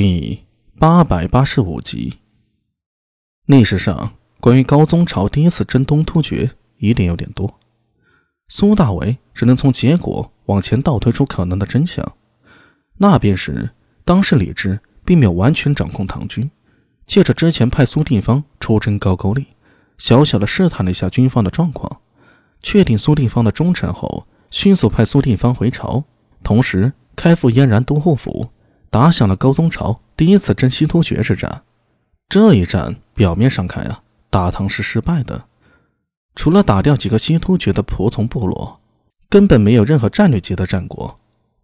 第八百八十五集。历史上关于高宗朝第一次征东突厥，疑点有点多。苏大为只能从结果往前倒推出可能的真相，那便是当时李治并没有完全掌控唐军，借着之前派苏定方出征高句丽，小小的试探了一下军方的状况，确定苏定方的忠诚后，迅速派苏定方回朝，同时开赴燕然都护府。打响了高宗朝第一次征西突厥之战。这一战表面上看啊，大唐是失败的，除了打掉几个西突厥的仆从部落，根本没有任何战略级的战果。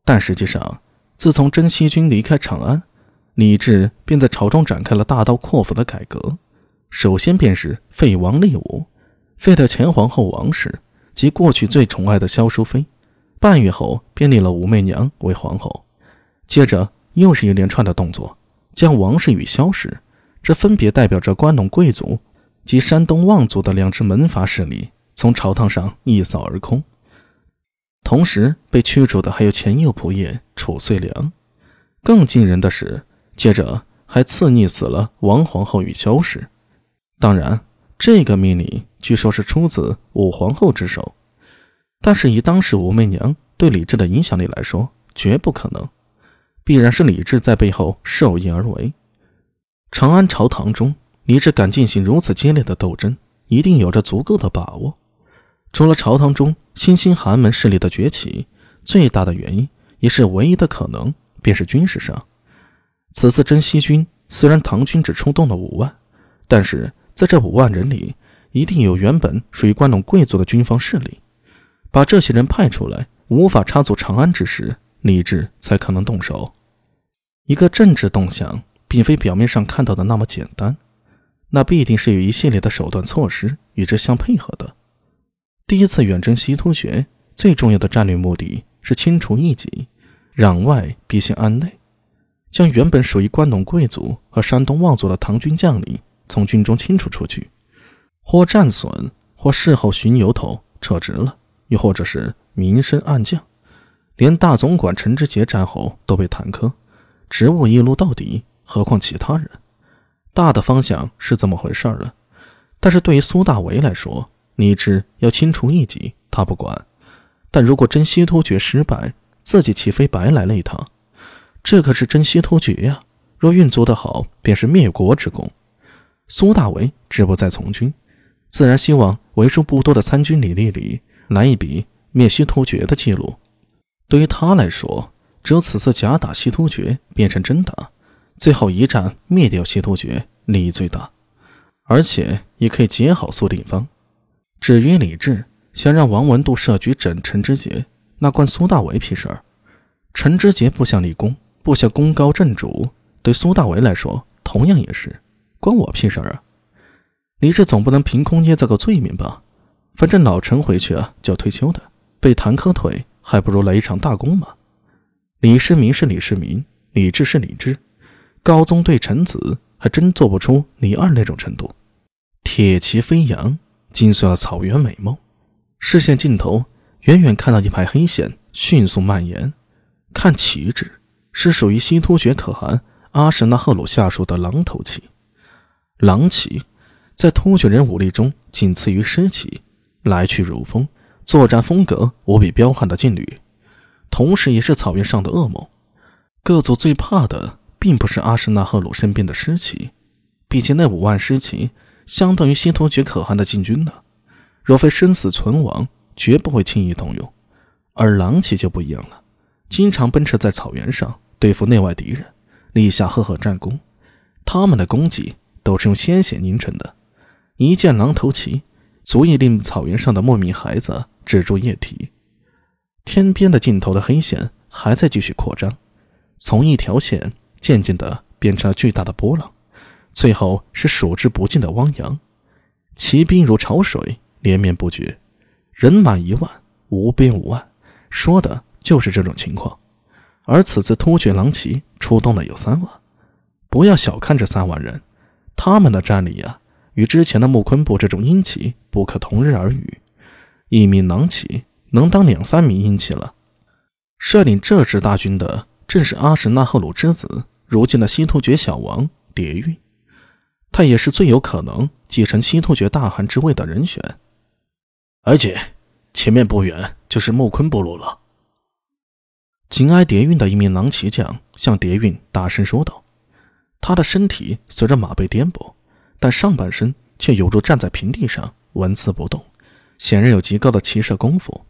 但实际上，自从征西军离开长安，李治便在朝中展开了大刀阔斧的改革。首先便是废王立武，废掉前皇后王氏及过去最宠爱的萧淑妃，半月后便立了武媚娘为皇后，接着。又是一连串的动作，将王氏与萧氏，这分别代表着关陇贵族及山东望族的两支门阀势力，从朝堂上一扫而空。同时被驱逐的还有前右仆射褚遂良。更惊人的是，接着还赐逆死了王皇后与萧氏。当然，这个命令据说是出自武皇后之手，但是以当时武媚娘对李治的影响力来说，绝不可能。必然是李治在背后授意而为。长安朝堂中，李治敢进行如此激烈的斗争，一定有着足够的把握。除了朝堂中新兴寒门势力的崛起，最大的原因也是唯一的可能，便是军事上。此次征西军，虽然唐军只出动了五万，但是在这五万人里，一定有原本属于关陇贵族的军方势力。把这些人派出来，无法插足长安之时。理智才可能动手。一个政治动向，并非表面上看到的那么简单，那必定是有一系列的手段措施与之相配合的。第一次远征西突厥，最重要的战略目的是清除异己，攘外必先安内，将原本属于关陇贵族和山东望族的唐军将领从军中清除出去，或战损，或事后寻由头撤职了，又或者是明升暗降。连大总管陈知节战后都被弹劾，职务一撸到底，何况其他人？大的方向是这么回事了，但是对于苏大为来说，李治要清除异己，他不管；但如果真西突厥失败，自己岂非白来了一趟？这可是真西突厥呀！若运作得好，便是灭国之功。苏大为志不在从军，自然希望为数不多的参军履历里来一笔灭西突厥的记录。对于他来说，只有此次假打西突厥变成真打，最后一战灭掉西突厥利益最大，而且也可以结好苏定方。至于李治想让王文度设局整陈知节，那关苏大为屁事儿。陈知节不想立功，不想功高震主，对苏大为来说同样也是，关我屁事儿啊！李治总不能凭空捏造个罪名吧？反正老陈回去啊就要退休的，被弹劾退。还不如来一场大功嘛！李世民是李世民，李治是李治，高宗对臣子还真做不出李二那种程度。铁骑飞扬，惊碎了草原美梦。视线尽头，远远看到一排黑线迅速蔓延。看旗帜，是属于西突厥可汗阿什纳赫鲁下属的狼头旗。狼旗在突厥人武力中仅次于狮旗，来去如风。作战风格无比彪悍的劲旅，同时也是草原上的噩梦。各族最怕的并不是阿什纳赫鲁身边的尸骑，毕竟那五万尸骑相当于西突厥可汗的禁军呢。若非生死存亡，绝不会轻易动用。而狼骑就不一样了，经常奔驰在草原上对付内外敌人，立下赫赫战功。他们的功绩都是用鲜血凝成的，一见狼头旗，足以令草原上的莫名孩子。止住液体，天边的尽头的黑线还在继续扩张，从一条线渐渐的变成了巨大的波浪，最后是数之不尽的汪洋。骑兵如潮水，连绵不绝，人马一万，无边无岸，说的就是这种情况。而此次突厥狼骑出动了有三万，不要小看这三万人，他们的战力呀，与之前的木昆部这种阴骑不可同日而语。一名狼骑能当两三名阴骑了。率领这支大军的正是阿什纳赫鲁之子如今的西突厥小王蝶韵，他也是最有可能继承西突厥大汗之位的人选。而且，前面不远就是木坤部落了。紧挨蝶韵的一名狼骑将向蝶韵大声说道：“他的身体随着马背颠簸，但上半身却犹如站在平地上，纹丝不动，显然有极高的骑射功夫。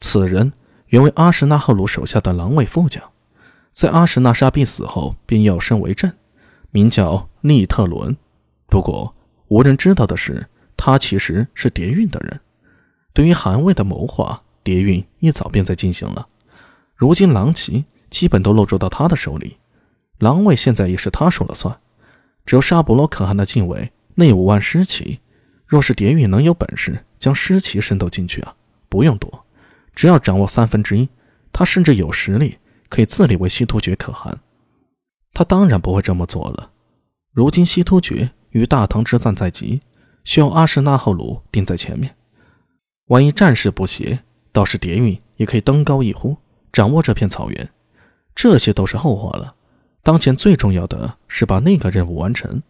此人原为阿什纳赫鲁手下的狼卫副将，在阿什纳沙毕死后便要身为阵，名叫利特伦。不过无人知道的是，他其实是蝶韵的人。对于韩魏的谋划，蝶韵一早便在进行了。”如今狼骑基本都落入到他的手里，狼卫现在也是他说了算。只有沙博罗可汗的禁卫那五万尸骑，若是蝶玉能有本事将尸骑渗透进去啊，不用多，只要掌握三分之一，他甚至有实力可以自立为西突厥可汗。他当然不会这么做了。如今西突厥与大唐之战在即，需要阿什纳赫鲁顶在前面。万一战事不协，倒是蝶玉也可以登高一呼。掌握这片草原，这些都是后话了。当前最重要的是把那个任务完成。